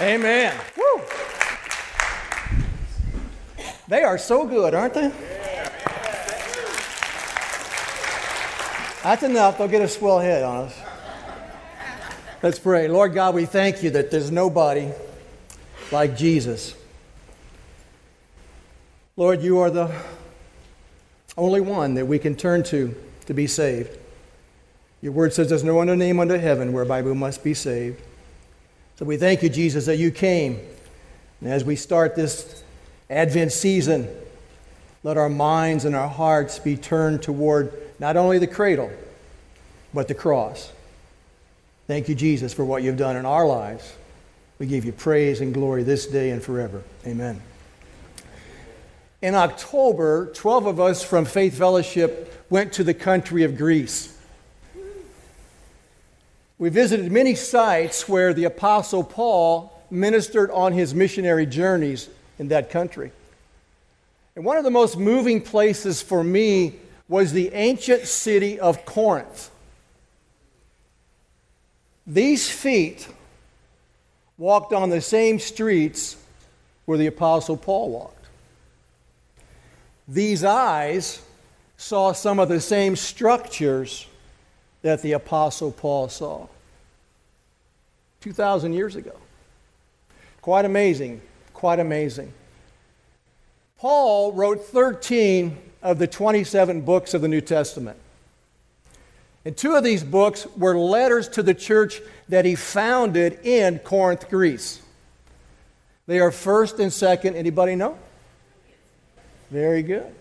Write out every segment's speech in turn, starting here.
Amen. Woo. They are so good, aren't they? That's enough. They'll get a swell head on us. Let's pray. Lord God, we thank you that there's nobody like Jesus. Lord, you are the only one that we can turn to to be saved. Your word says there's no other name under heaven whereby we must be saved. So we thank you, Jesus, that you came. And as we start this Advent season, let our minds and our hearts be turned toward not only the cradle, but the cross. Thank you, Jesus, for what you've done in our lives. We give you praise and glory this day and forever. Amen. In October, 12 of us from Faith Fellowship went to the country of Greece. We visited many sites where the Apostle Paul ministered on his missionary journeys in that country. And one of the most moving places for me was the ancient city of Corinth. These feet walked on the same streets where the Apostle Paul walked. These eyes saw some of the same structures that the Apostle Paul saw 2,000 years ago. Quite amazing, quite amazing. Paul wrote 13 of the 27 books of the New Testament. And two of these books were letters to the church that he founded in Corinth, Greece. They are first and second. Anybody know? Very good.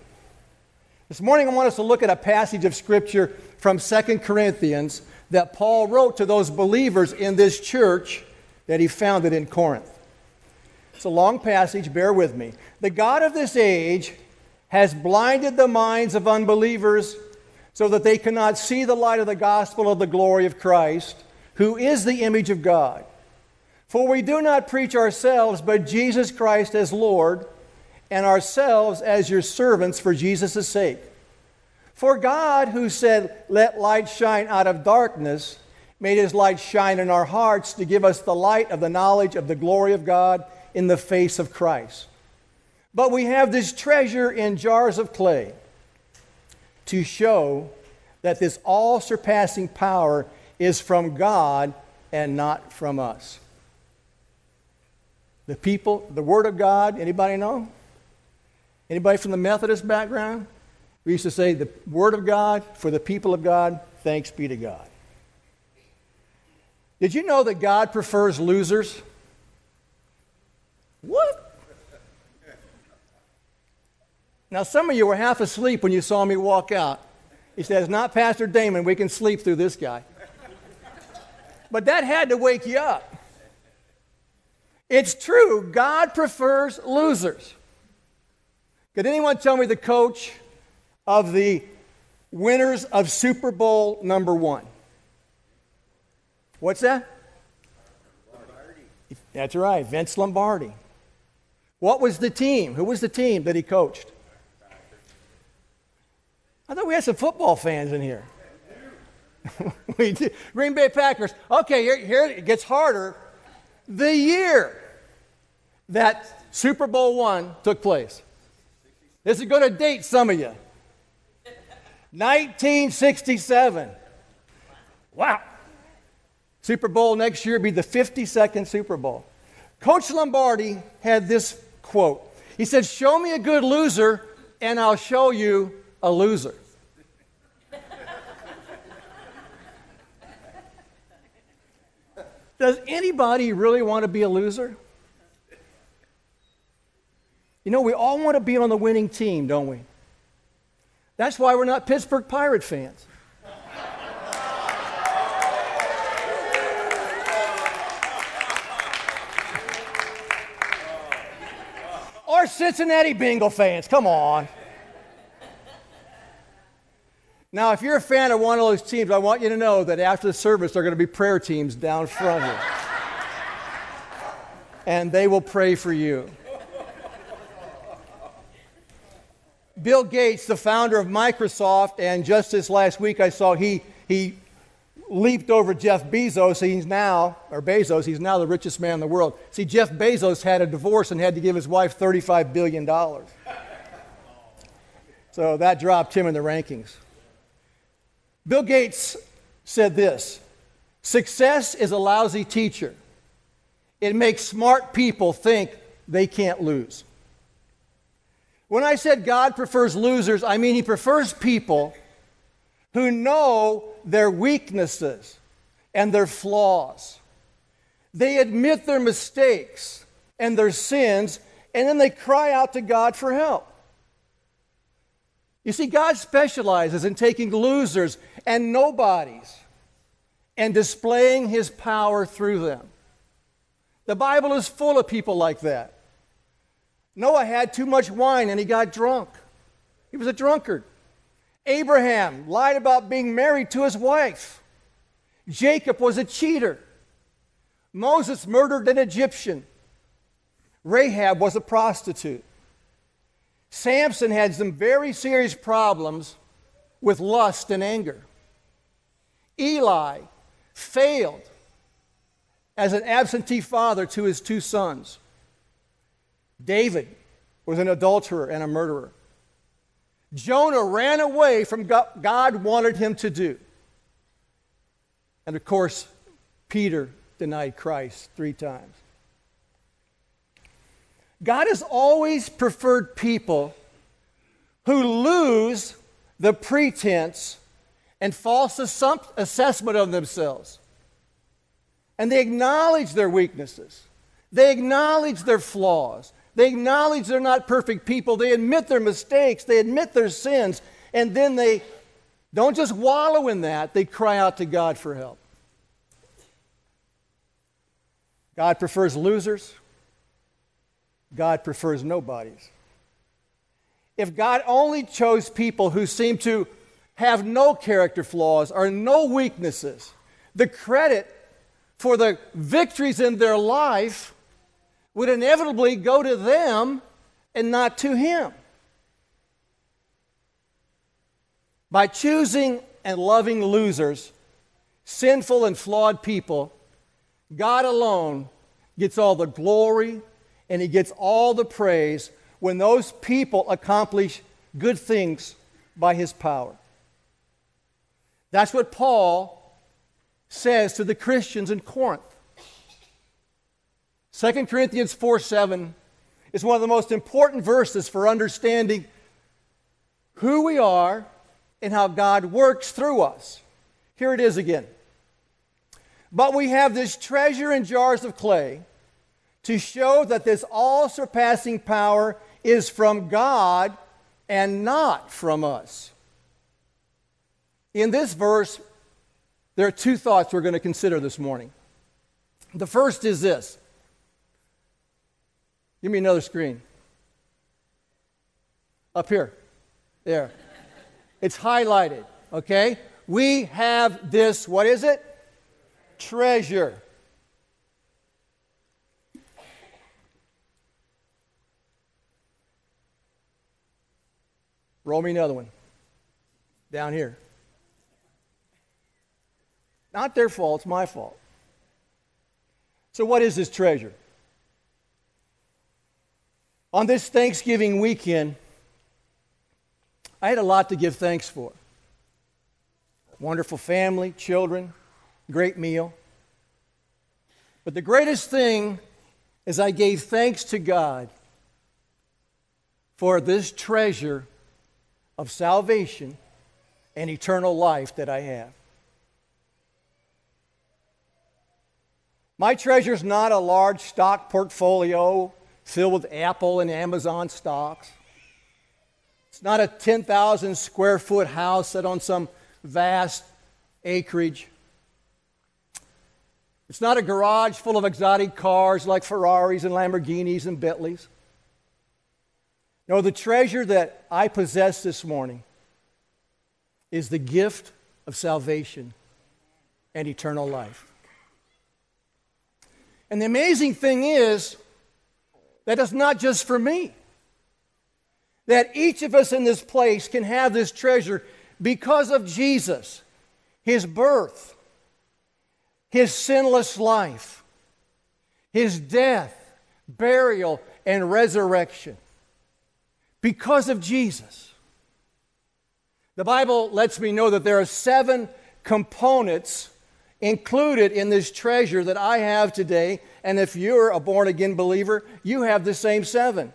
This morning I want us to look at a passage of scripture from Second Corinthians that Paul wrote to those believers in this church that he founded in Corinth. It's a long passage, bear with me. The God of this age has blinded the minds of unbelievers so that they cannot see the light of the gospel of the glory of Christ, who is the image of God. For we do not preach ourselves, but Jesus Christ as Lord, and ourselves as your servants for Jesus' sake. For God, who said, Let light shine out of darkness, made his light shine in our hearts to give us the light of the knowledge of the glory of God in the face of Christ. But we have this treasure in jars of clay to show that this all surpassing power is from God and not from us. The people, the Word of God, anybody know? Anybody from the Methodist background? We used to say the Word of God for the people of God, thanks be to God. Did you know that God prefers losers? What? Now, some of you were half asleep when you saw me walk out. He says, Not Pastor Damon, we can sleep through this guy. But that had to wake you up. It's true, God prefers losers. Could anyone tell me the coach of the winners of Super Bowl number one? What's that? Lombardi. That's right, Vince Lombardi. What was the team? Who was the team that he coached? I thought we had some football fans in here. we do. Green Bay Packers. Okay, here, here it gets harder. The year that Super Bowl one took place. This is going to date some of you. 1967. Wow. Super Bowl next year be the 52nd Super Bowl. Coach Lombardi had this quote. He said, Show me a good loser, and I'll show you a loser. Does anybody really want to be a loser? You know, we all want to be on the winning team, don't we? That's why we're not Pittsburgh Pirate fans. or Cincinnati Bengal fans. Come on. Now, if you're a fan of one of those teams, I want you to know that after the service, there are going to be prayer teams down front here. and they will pray for you. Bill Gates, the founder of Microsoft, and just this last week I saw he, he leaped over Jeff Bezos. He's now, or Bezos, he's now the richest man in the world. See, Jeff Bezos had a divorce and had to give his wife $35 billion. So that dropped him in the rankings. Bill Gates said this Success is a lousy teacher. It makes smart people think they can't lose. When I said God prefers losers, I mean He prefers people who know their weaknesses and their flaws. They admit their mistakes and their sins, and then they cry out to God for help. You see, God specializes in taking losers and nobodies and displaying his power through them. The Bible is full of people like that. Noah had too much wine and he got drunk. He was a drunkard. Abraham lied about being married to his wife. Jacob was a cheater. Moses murdered an Egyptian. Rahab was a prostitute. Samson had some very serious problems with lust and anger. Eli failed as an absentee father to his two sons. David was an adulterer and a murderer. Jonah ran away from what God wanted him to do. And of course, Peter denied Christ three times. God has always preferred people who lose the pretense and false assessment of themselves. And they acknowledge their weaknesses, they acknowledge their flaws, they acknowledge they're not perfect people. They admit their mistakes. They admit their sins. And then they don't just wallow in that, they cry out to God for help. God prefers losers. God prefers nobodies. If God only chose people who seem to have no character flaws or no weaknesses, the credit for the victories in their life would inevitably go to them and not to him. By choosing and loving losers, sinful and flawed people, God alone gets all the glory and he gets all the praise when those people accomplish good things by his power. That's what Paul says to the Christians in Corinth. 2 Corinthians 4 7 is one of the most important verses for understanding who we are and how God works through us. Here it is again. But we have this treasure in jars of clay to show that this all surpassing power is from God and not from us. In this verse, there are two thoughts we're going to consider this morning. The first is this Give me another screen. Up here. There. It's highlighted, okay? We have this, what is it? Treasure. Roll me another one. Down here. Not their fault, it's my fault. So, what is this treasure? On this Thanksgiving weekend, I had a lot to give thanks for. Wonderful family, children, great meal. But the greatest thing is I gave thanks to God for this treasure of salvation and eternal life that I have. My treasure is not a large stock portfolio filled with Apple and Amazon stocks. It's not a 10,000 square foot house set on some vast acreage. It's not a garage full of exotic cars like Ferraris and Lamborghinis and Bentleys. No, the treasure that I possess this morning is the gift of salvation and eternal life. And the amazing thing is, that is not just for me. That each of us in this place can have this treasure because of Jesus, his birth, his sinless life, his death, burial, and resurrection because of Jesus. The Bible lets me know that there are seven components included in this treasure that I have today. And if you're a born again believer, you have the same seven.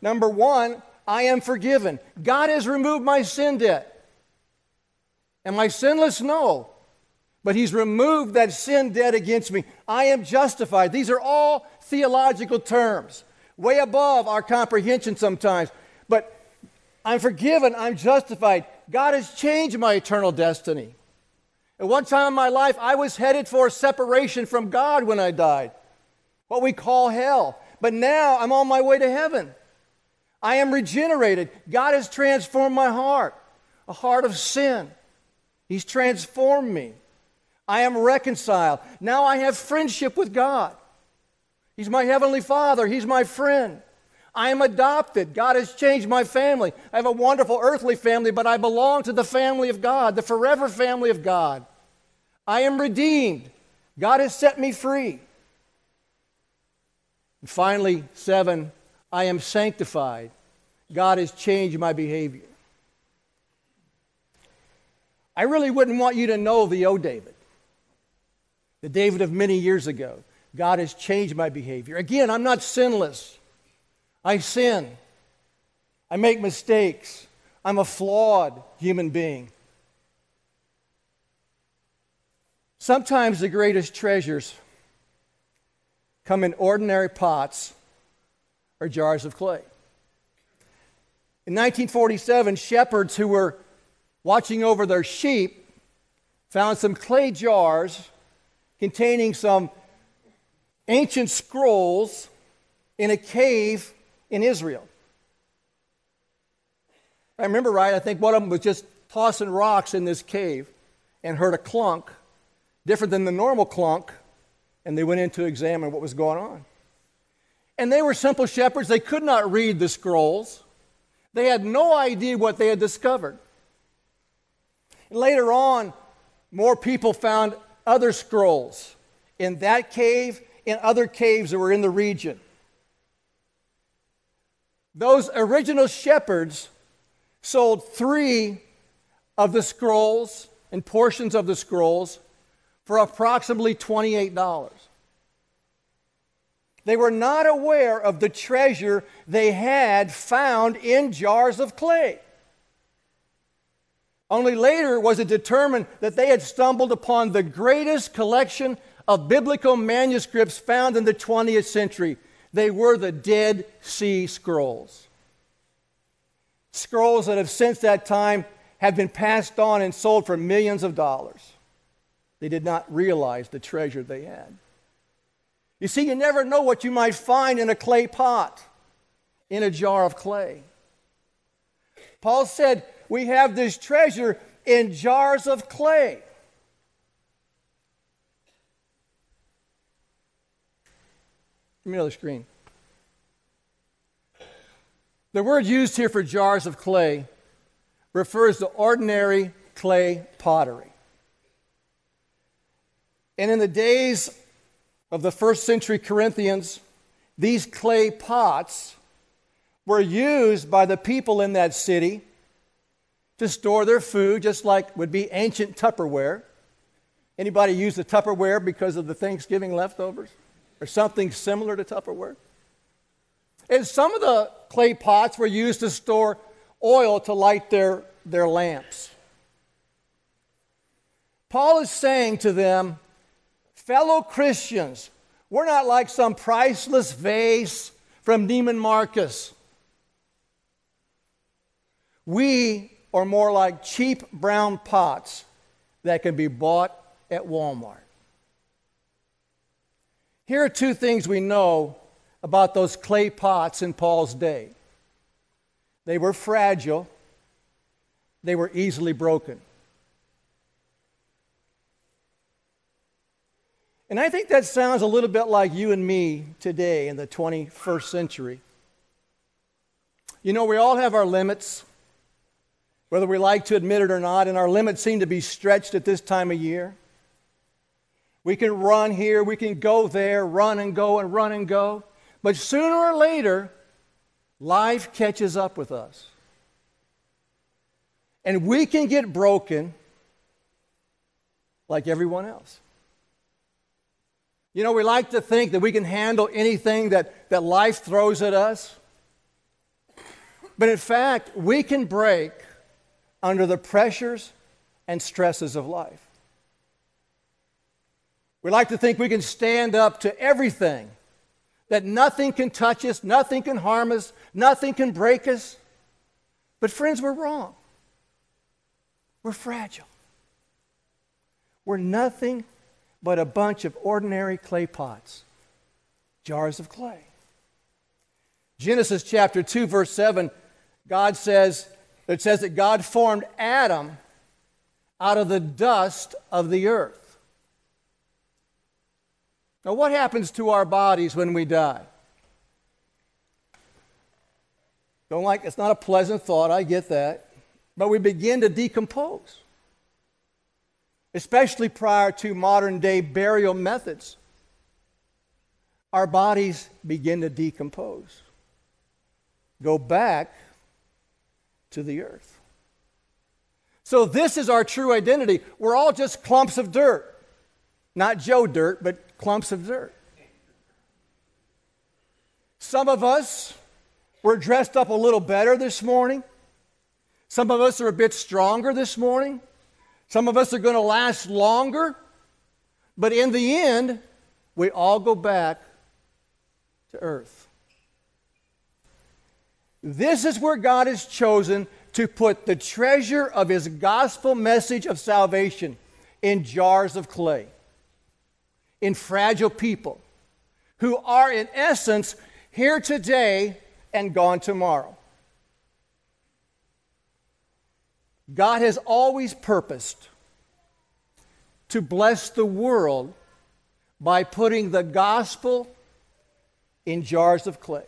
Number one, I am forgiven. God has removed my sin debt. Am I sinless? No. But He's removed that sin debt against me. I am justified. These are all theological terms, way above our comprehension sometimes. But I'm forgiven. I'm justified. God has changed my eternal destiny. At one time in my life, I was headed for separation from God when I died, what we call hell. But now I'm on my way to heaven. I am regenerated. God has transformed my heart, a heart of sin. He's transformed me. I am reconciled. Now I have friendship with God. He's my heavenly Father, He's my friend. I am adopted. God has changed my family. I have a wonderful earthly family, but I belong to the family of God, the forever family of God. I am redeemed. God has set me free. And finally, seven, I am sanctified. God has changed my behavior. I really wouldn't want you to know the O David, the David of many years ago. God has changed my behavior. Again, I'm not sinless. I sin. I make mistakes. I'm a flawed human being. Sometimes the greatest treasures come in ordinary pots or jars of clay. In 1947, shepherds who were watching over their sheep found some clay jars containing some ancient scrolls in a cave in Israel. I remember right, I think one of them was just tossing rocks in this cave and heard a clunk, different than the normal clunk, and they went in to examine what was going on. And they were simple shepherds, they could not read the scrolls. They had no idea what they had discovered. Later on, more people found other scrolls in that cave, in other caves that were in the region. Those original shepherds sold three of the scrolls and portions of the scrolls for approximately $28. They were not aware of the treasure they had found in jars of clay. Only later was it determined that they had stumbled upon the greatest collection of biblical manuscripts found in the 20th century. They were the Dead Sea Scrolls. Scrolls that have since that time have been passed on and sold for millions of dollars. They did not realize the treasure they had. You see, you never know what you might find in a clay pot, in a jar of clay. Paul said, We have this treasure in jars of clay. Give me another screen. The word used here for jars of clay refers to ordinary clay pottery. And in the days of the first century Corinthians, these clay pots were used by the people in that city to store their food, just like would be ancient Tupperware. Anybody use the Tupperware because of the Thanksgiving leftovers? Or something similar to Tupperware? And some of the clay pots were used to store oil to light their, their lamps. Paul is saying to them, fellow Christians, we're not like some priceless vase from Neiman Marcus. We are more like cheap brown pots that can be bought at Walmart. Here are two things we know about those clay pots in Paul's day they were fragile, they were easily broken. And I think that sounds a little bit like you and me today in the 21st century. You know, we all have our limits, whether we like to admit it or not, and our limits seem to be stretched at this time of year. We can run here, we can go there, run and go and run and go. But sooner or later, life catches up with us. And we can get broken like everyone else. You know, we like to think that we can handle anything that, that life throws at us. But in fact, we can break under the pressures and stresses of life. We like to think we can stand up to everything, that nothing can touch us, nothing can harm us, nothing can break us. But, friends, we're wrong. We're fragile. We're nothing but a bunch of ordinary clay pots, jars of clay. Genesis chapter 2, verse 7, God says, it says that God formed Adam out of the dust of the earth. Now, what happens to our bodies when we die? Don't like it's not a pleasant thought, I get that. But we begin to decompose especially prior to modern day burial methods, our bodies begin to decompose, go back to the earth. So, this is our true identity. We're all just clumps of dirt. Not Joe dirt, but clumps of dirt. Some of us were dressed up a little better this morning. Some of us are a bit stronger this morning. Some of us are going to last longer, but in the end, we all go back to earth. This is where God has chosen to put the treasure of his gospel message of salvation in jars of clay, in fragile people who are, in essence, here today and gone tomorrow. God has always purposed to bless the world by putting the gospel in jars of clay.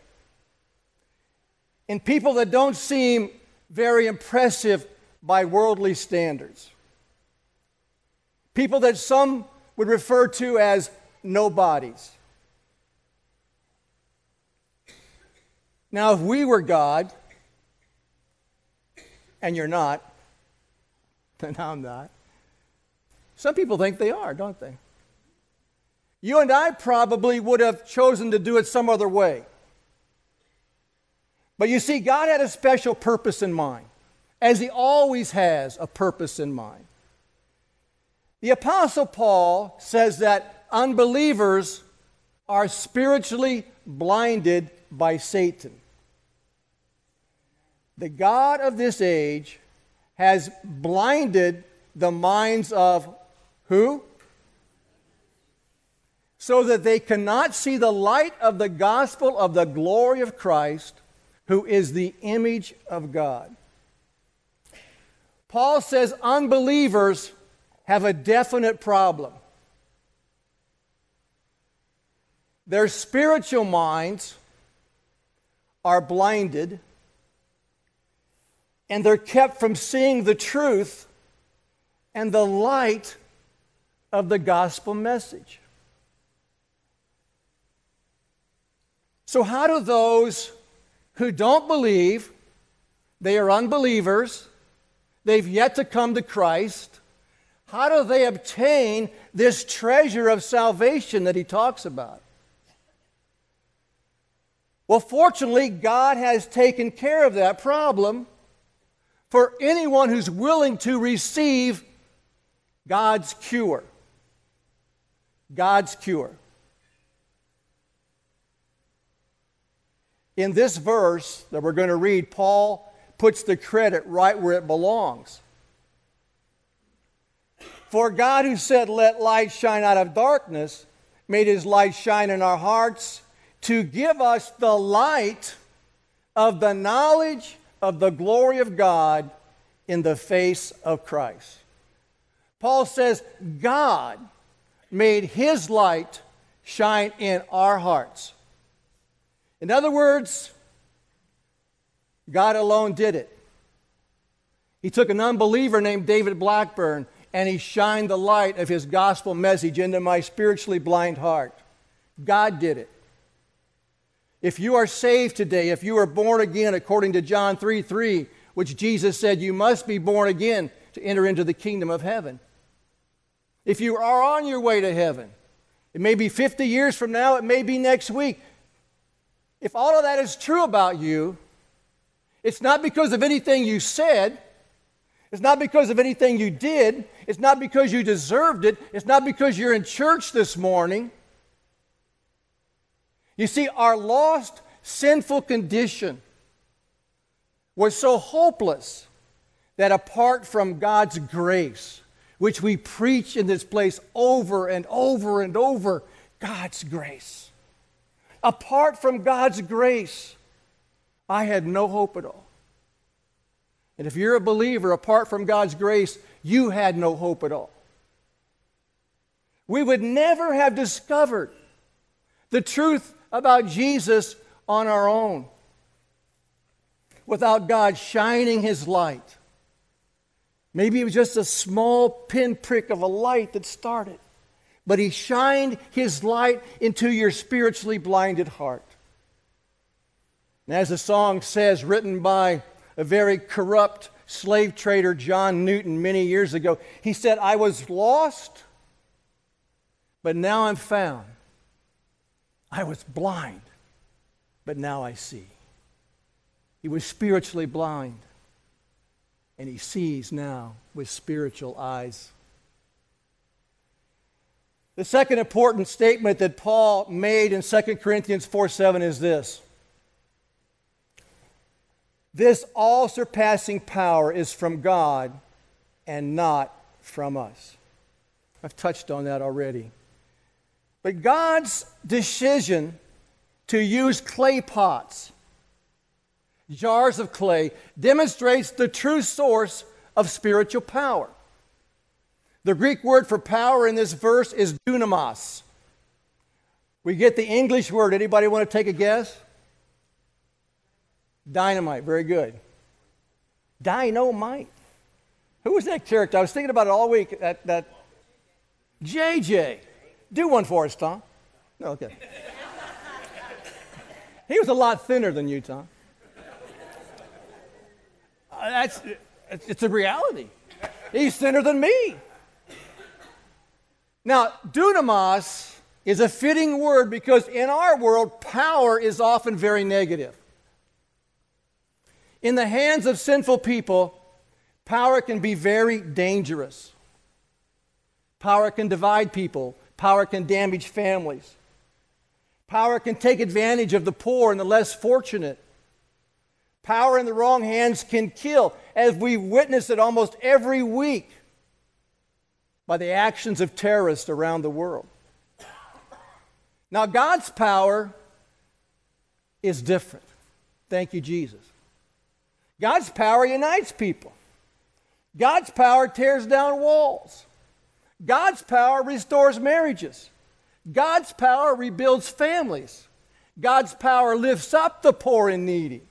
In people that don't seem very impressive by worldly standards. People that some would refer to as nobodies. Now, if we were God, and you're not, then I'm not. Some people think they are, don't they? You and I probably would have chosen to do it some other way. But you see, God had a special purpose in mind, as He always has a purpose in mind. The Apostle Paul says that unbelievers are spiritually blinded by Satan. The God of this age has blinded the minds of who? So that they cannot see the light of the gospel of the glory of Christ, who is the image of God. Paul says unbelievers have a definite problem. Their spiritual minds are blinded and they're kept from seeing the truth and the light of the gospel message. So, how do those who don't believe, they are unbelievers, they've yet to come to Christ, how do they obtain this treasure of salvation that he talks about? Well, fortunately, God has taken care of that problem for anyone who's willing to receive God's cure. God's cure. In this verse that we're going to read, Paul puts the credit right where it belongs. For God, who said, Let light shine out of darkness, made his light shine in our hearts to give us the light of the knowledge of the glory of God in the face of Christ. Paul says, God made his light shine in our hearts. In other words, God alone did it. He took an unbeliever named David Blackburn and He shined the light of His gospel message into my spiritually blind heart. God did it. If you are saved today, if you are born again according to John 3 3, which Jesus said you must be born again to enter into the kingdom of heaven. If you are on your way to heaven, it may be 50 years from now, it may be next week. If all of that is true about you, it's not because of anything you said, it's not because of anything you did, it's not because you deserved it, it's not because you're in church this morning. You see, our lost, sinful condition was so hopeless that apart from God's grace, which we preach in this place over and over and over, God's grace. Apart from God's grace, I had no hope at all. And if you're a believer, apart from God's grace, you had no hope at all. We would never have discovered the truth about Jesus on our own without God shining His light. Maybe it was just a small pinprick of a light that started, but He shined His light into your spiritually blinded heart. And as the song says, written by a very corrupt slave trader, John Newton, many years ago, he said, I was lost, but now I'm found. I was blind, but now I see. He was spiritually blind, and he sees now with spiritual eyes. The second important statement that Paul made in 2 Corinthians 4 7 is this This all surpassing power is from God and not from us. I've touched on that already. But God's decision to use clay pots, jars of clay, demonstrates the true source of spiritual power. The Greek word for power in this verse is dunamis. We get the English word. Anybody want to take a guess? Dynamite. Very good. Dynamite. Who was that character? I was thinking about it all week. That, that JJ. Do one for us, Tom. No, okay. he was a lot thinner than you, Tom. Uh, that's, it's a reality. He's thinner than me. Now, dunamis is a fitting word because in our world, power is often very negative. In the hands of sinful people, power can be very dangerous. Power can divide people, Power can damage families. Power can take advantage of the poor and the less fortunate. Power in the wrong hands can kill, as we witness it almost every week by the actions of terrorists around the world. Now, God's power is different. Thank you, Jesus. God's power unites people. God's power tears down walls. God's power restores marriages. God's power rebuilds families. God's power lifts up the poor and needy.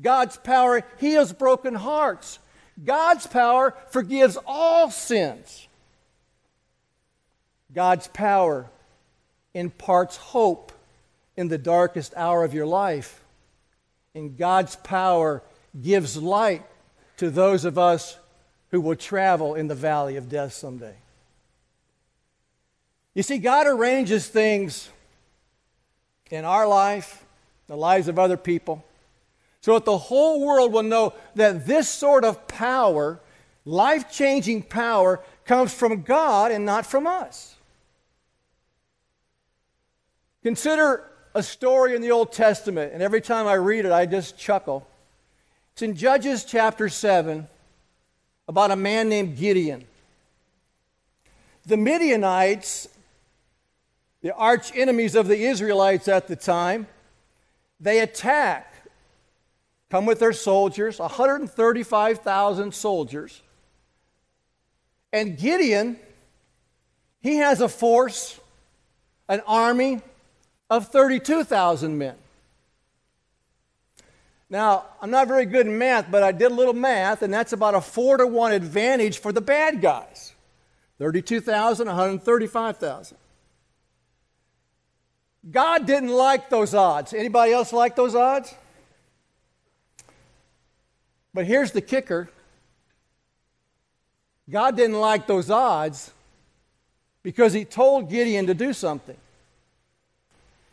God's power heals broken hearts. God's power forgives all sins. God's power imparts hope in the darkest hour of your life. And God's power gives light to those of us who will travel in the valley of death someday. You see, God arranges things in our life, the lives of other people, so that the whole world will know that this sort of power, life changing power, comes from God and not from us. Consider a story in the Old Testament, and every time I read it, I just chuckle. It's in Judges chapter 7 about a man named Gideon. The Midianites the arch enemies of the Israelites at the time, they attack, come with their soldiers, 135,000 soldiers. And Gideon, he has a force, an army of 32,000 men. Now, I'm not very good in math, but I did a little math, and that's about a four to one advantage for the bad guys. 32,000, 135,000. God didn't like those odds. Anybody else like those odds? But here's the kicker God didn't like those odds because he told Gideon to do something.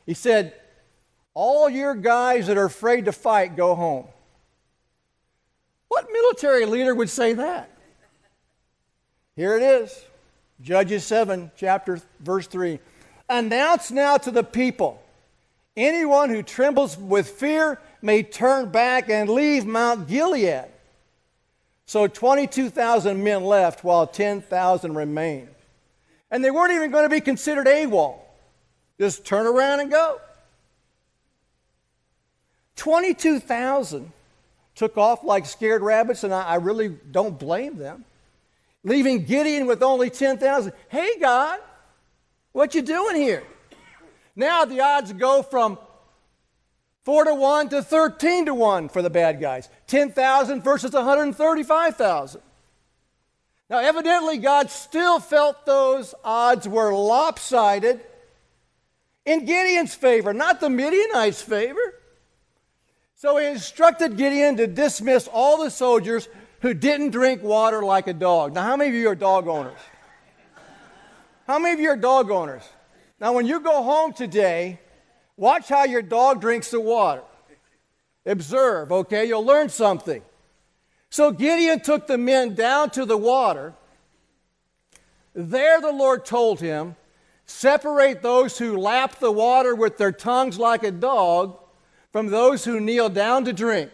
He said, All your guys that are afraid to fight, go home. What military leader would say that? Here it is Judges 7, chapter, verse 3. Announce now to the people anyone who trembles with fear may turn back and leave Mount Gilead. So 22,000 men left while 10,000 remained. And they weren't even going to be considered AWOL. Just turn around and go. 22,000 took off like scared rabbits, and I, I, really don't blame them. Leaving Gideon with only 10,000. Hey, God, what you doing here? Now the odds go from 4 to 1 to 13 to 1 for the bad guys. 10,000 versus 135,000. Now, evidently, God still felt those odds were lopsided in Gideon's favor, not the Midianites' favor. So he instructed Gideon to dismiss all the soldiers who didn't drink water like a dog. Now, how many of you are dog owners? How many of you are dog owners? Now, when you go home today, watch how your dog drinks the water. Observe, okay? You'll learn something. So Gideon took the men down to the water. There the Lord told him, Separate those who lap the water with their tongues like a dog from those who kneel down to drink.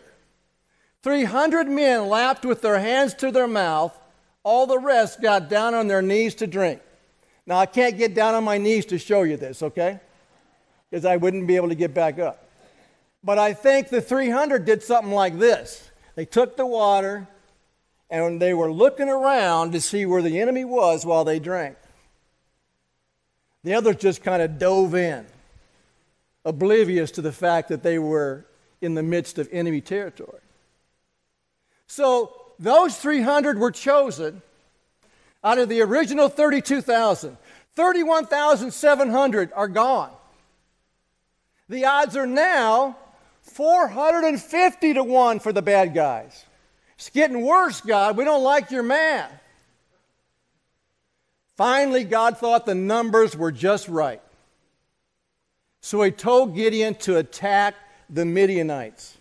300 men lapped with their hands to their mouth. All the rest got down on their knees to drink. Now, I can't get down on my knees to show you this, okay? Because I wouldn't be able to get back up. But I think the 300 did something like this they took the water and they were looking around to see where the enemy was while they drank. The others just kind of dove in, oblivious to the fact that they were in the midst of enemy territory. So those 300 were chosen out of the original 32,000. 31,700 are gone. The odds are now 450 to 1 for the bad guys. It's getting worse, God. We don't like your math. Finally, God thought the numbers were just right. So he told Gideon to attack the Midianites.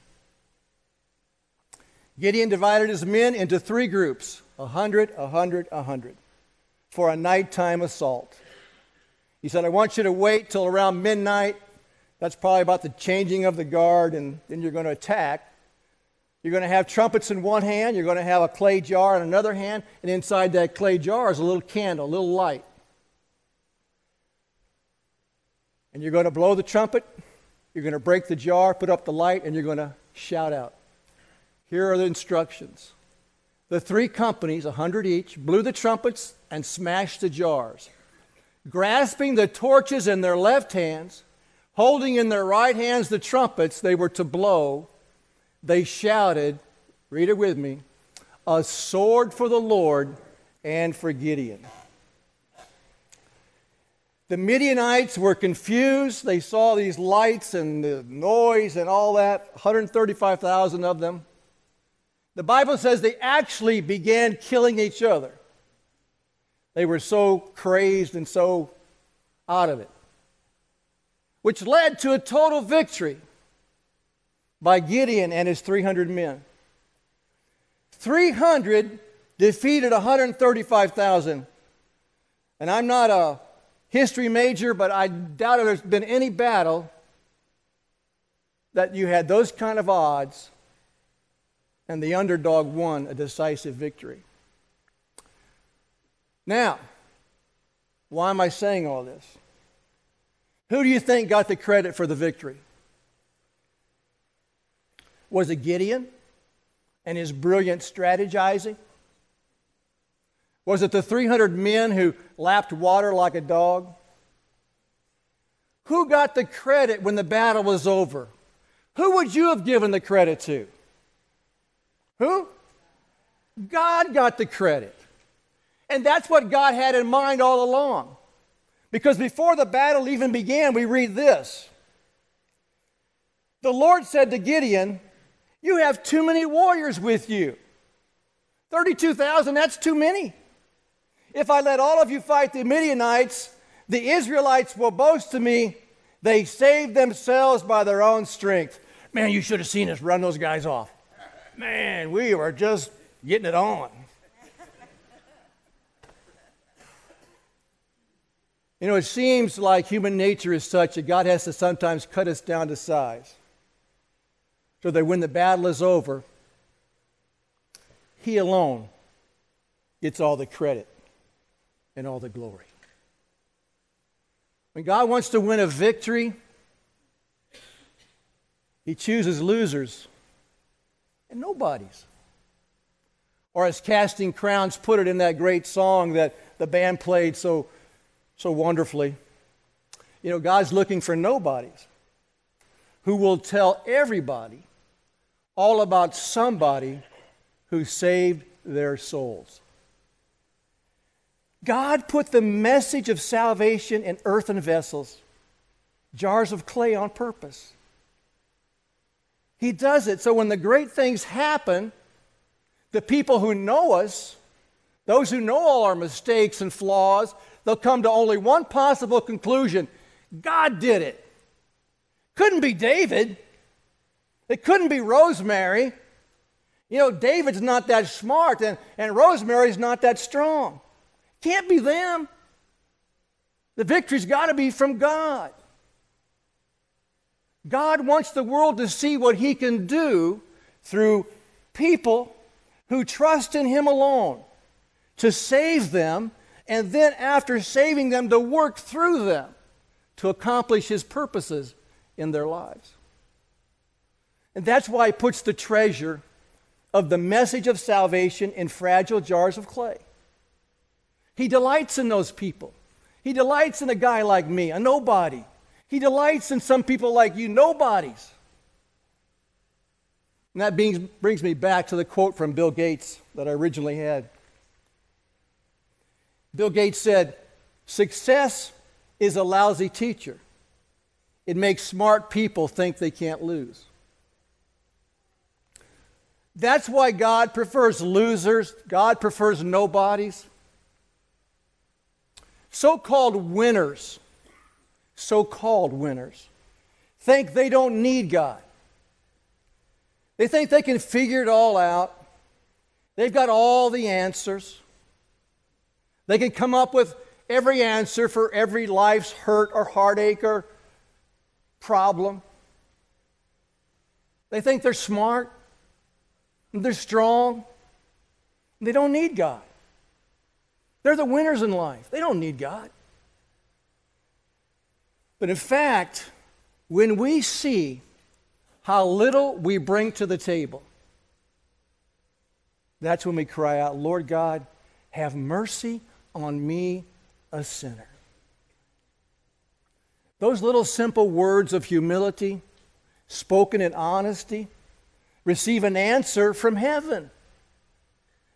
Gideon divided his men into three groups a hundred, a hundred, a hundred for a nighttime assault. He said, I want you to wait till around midnight that's probably about the changing of the guard, and then you're going to attack. You're going to have trumpets in one hand, you're going to have a clay jar in another hand, and inside that clay jar is a little candle, a little light. And you're going to blow the trumpet, you're going to break the jar, put up the light, and you're going to shout out. Here are the instructions. The three companies, a hundred each, blew the trumpets and smashed the jars. Grasping the torches in their left hands, Holding in their right hands the trumpets they were to blow, they shouted, read it with me, a sword for the Lord and for Gideon. The Midianites were confused. They saw these lights and the noise and all that, 135,000 of them. The Bible says they actually began killing each other. They were so crazed and so out of it which led to a total victory by Gideon and his 300 men. 300 defeated 135,000. And I'm not a history major, but I doubt if there's been any battle that you had those kind of odds and the underdog won a decisive victory. Now, why am I saying all this? Who do you think got the credit for the victory? Was it Gideon and his brilliant strategizing? Was it the 300 men who lapped water like a dog? Who got the credit when the battle was over? Who would you have given the credit to? Who? God got the credit. And that's what God had in mind all along. Because before the battle even began, we read this The Lord said to Gideon, You have too many warriors with you. 32,000, that's too many. If I let all of you fight the Midianites, the Israelites will boast to me, they saved themselves by their own strength. Man, you should have seen us run those guys off. Man, we were just getting it on. You know, it seems like human nature is such that God has to sometimes cut us down to size. So that when the battle is over, He alone gets all the credit and all the glory. When God wants to win a victory, He chooses losers and nobodies. Or as Casting Crowns put it in that great song that the band played so so wonderfully. You know, God's looking for nobodies who will tell everybody all about somebody who saved their souls. God put the message of salvation in earthen vessels, jars of clay on purpose. He does it so when the great things happen, the people who know us, those who know all our mistakes and flaws, they'll come to only one possible conclusion God did it. Couldn't be David. It couldn't be Rosemary. You know, David's not that smart, and, and Rosemary's not that strong. Can't be them. The victory's got to be from God. God wants the world to see what He can do through people who trust in Him alone to save them and then after saving them, to work through them to accomplish his purposes in their lives. And that's why he puts the treasure of the message of salvation in fragile jars of clay. He delights in those people. He delights in a guy like me, a nobody. He delights in some people like you, nobodies. And that brings, brings me back to the quote from Bill Gates that I originally had. Bill Gates said, Success is a lousy teacher. It makes smart people think they can't lose. That's why God prefers losers, God prefers nobodies. So called winners, so called winners, think they don't need God. They think they can figure it all out. They've got all the answers. They can come up with every answer for every life's hurt or heartache or problem. They think they're smart, they're strong, they don't need God. They're the winners in life. They don't need God. But in fact, when we see how little we bring to the table, that's when we cry out, Lord God, have mercy on me, a sinner. Those little simple words of humility, spoken in honesty, receive an answer from heaven.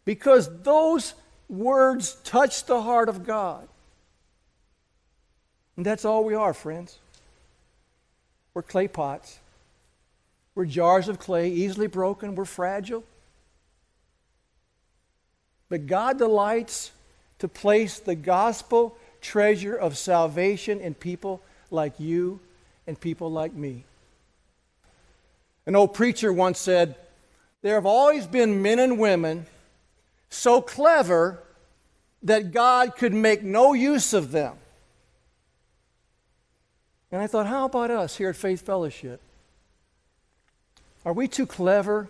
Because those words touch the heart of God. And that's all we are, friends. We're clay pots. We're jars of clay, easily broken. We're fragile. But God delights to place the gospel treasure of salvation in people like you and people like me. An old preacher once said, There have always been men and women so clever that God could make no use of them. And I thought, how about us here at Faith Fellowship? Are we too clever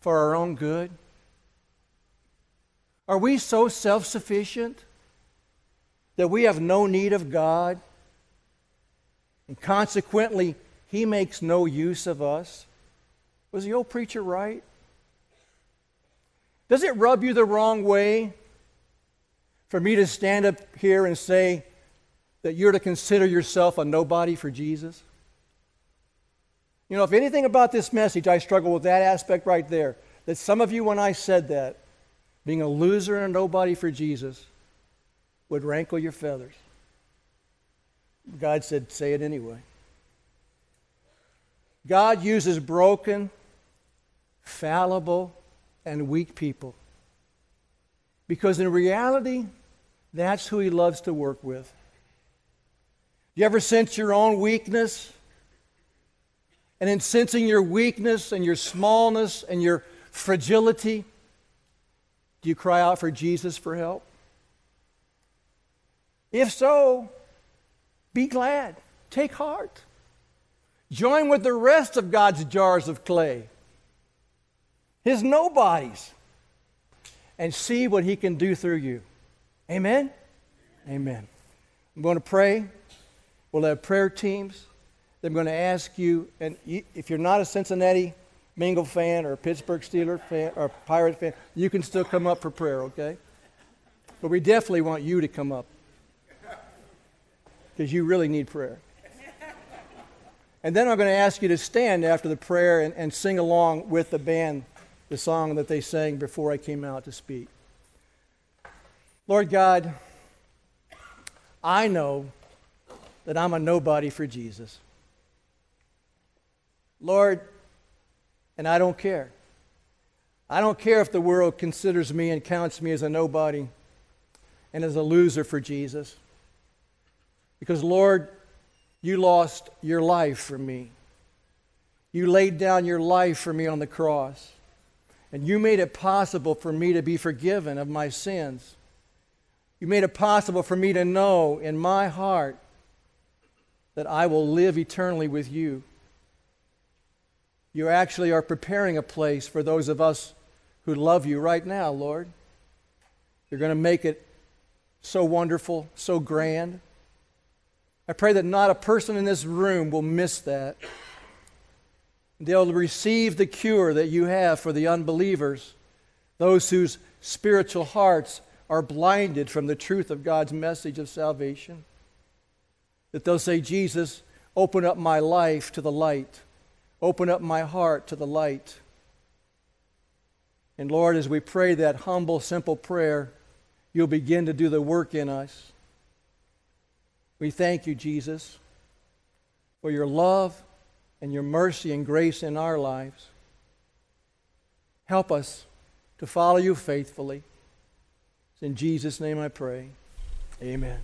for our own good? Are we so self sufficient that we have no need of God? And consequently, He makes no use of us? Was the old preacher right? Does it rub you the wrong way for me to stand up here and say that you're to consider yourself a nobody for Jesus? You know, if anything about this message, I struggle with that aspect right there. That some of you, when I said that, being a loser and a nobody for Jesus would rankle your feathers. God said, say it anyway. God uses broken, fallible, and weak people. Because in reality, that's who He loves to work with. You ever sense your own weakness? And in sensing your weakness and your smallness and your fragility, do you cry out for Jesus for help? If so, be glad. Take heart. Join with the rest of God's jars of clay, his nobodies, and see what he can do through you. Amen? Amen. I'm going to pray. We'll have prayer teams. I'm going to ask you, and if you're not a Cincinnati Bengal fan or a Pittsburgh Steelers fan or Pirate fan, you can still come up for prayer, okay? But we definitely want you to come up because you really need prayer. And then I'm going to ask you to stand after the prayer and, and sing along with the band the song that they sang before I came out to speak. Lord God, I know that I'm a nobody for Jesus. Lord, and I don't care. I don't care if the world considers me and counts me as a nobody and as a loser for Jesus. Because, Lord, you lost your life for me. You laid down your life for me on the cross. And you made it possible for me to be forgiven of my sins. You made it possible for me to know in my heart that I will live eternally with you you actually are preparing a place for those of us who love you right now, Lord. You're going to make it so wonderful, so grand. I pray that not a person in this room will miss that. They'll receive the cure that you have for the unbelievers, those whose spiritual hearts are blinded from the truth of God's message of salvation. That they'll say, Jesus, open up my life to the light. Open up my heart to the light. And Lord, as we pray that humble, simple prayer, you'll begin to do the work in us. We thank you, Jesus, for your love and your mercy and grace in our lives. Help us to follow you faithfully. It's in Jesus' name I pray. Amen.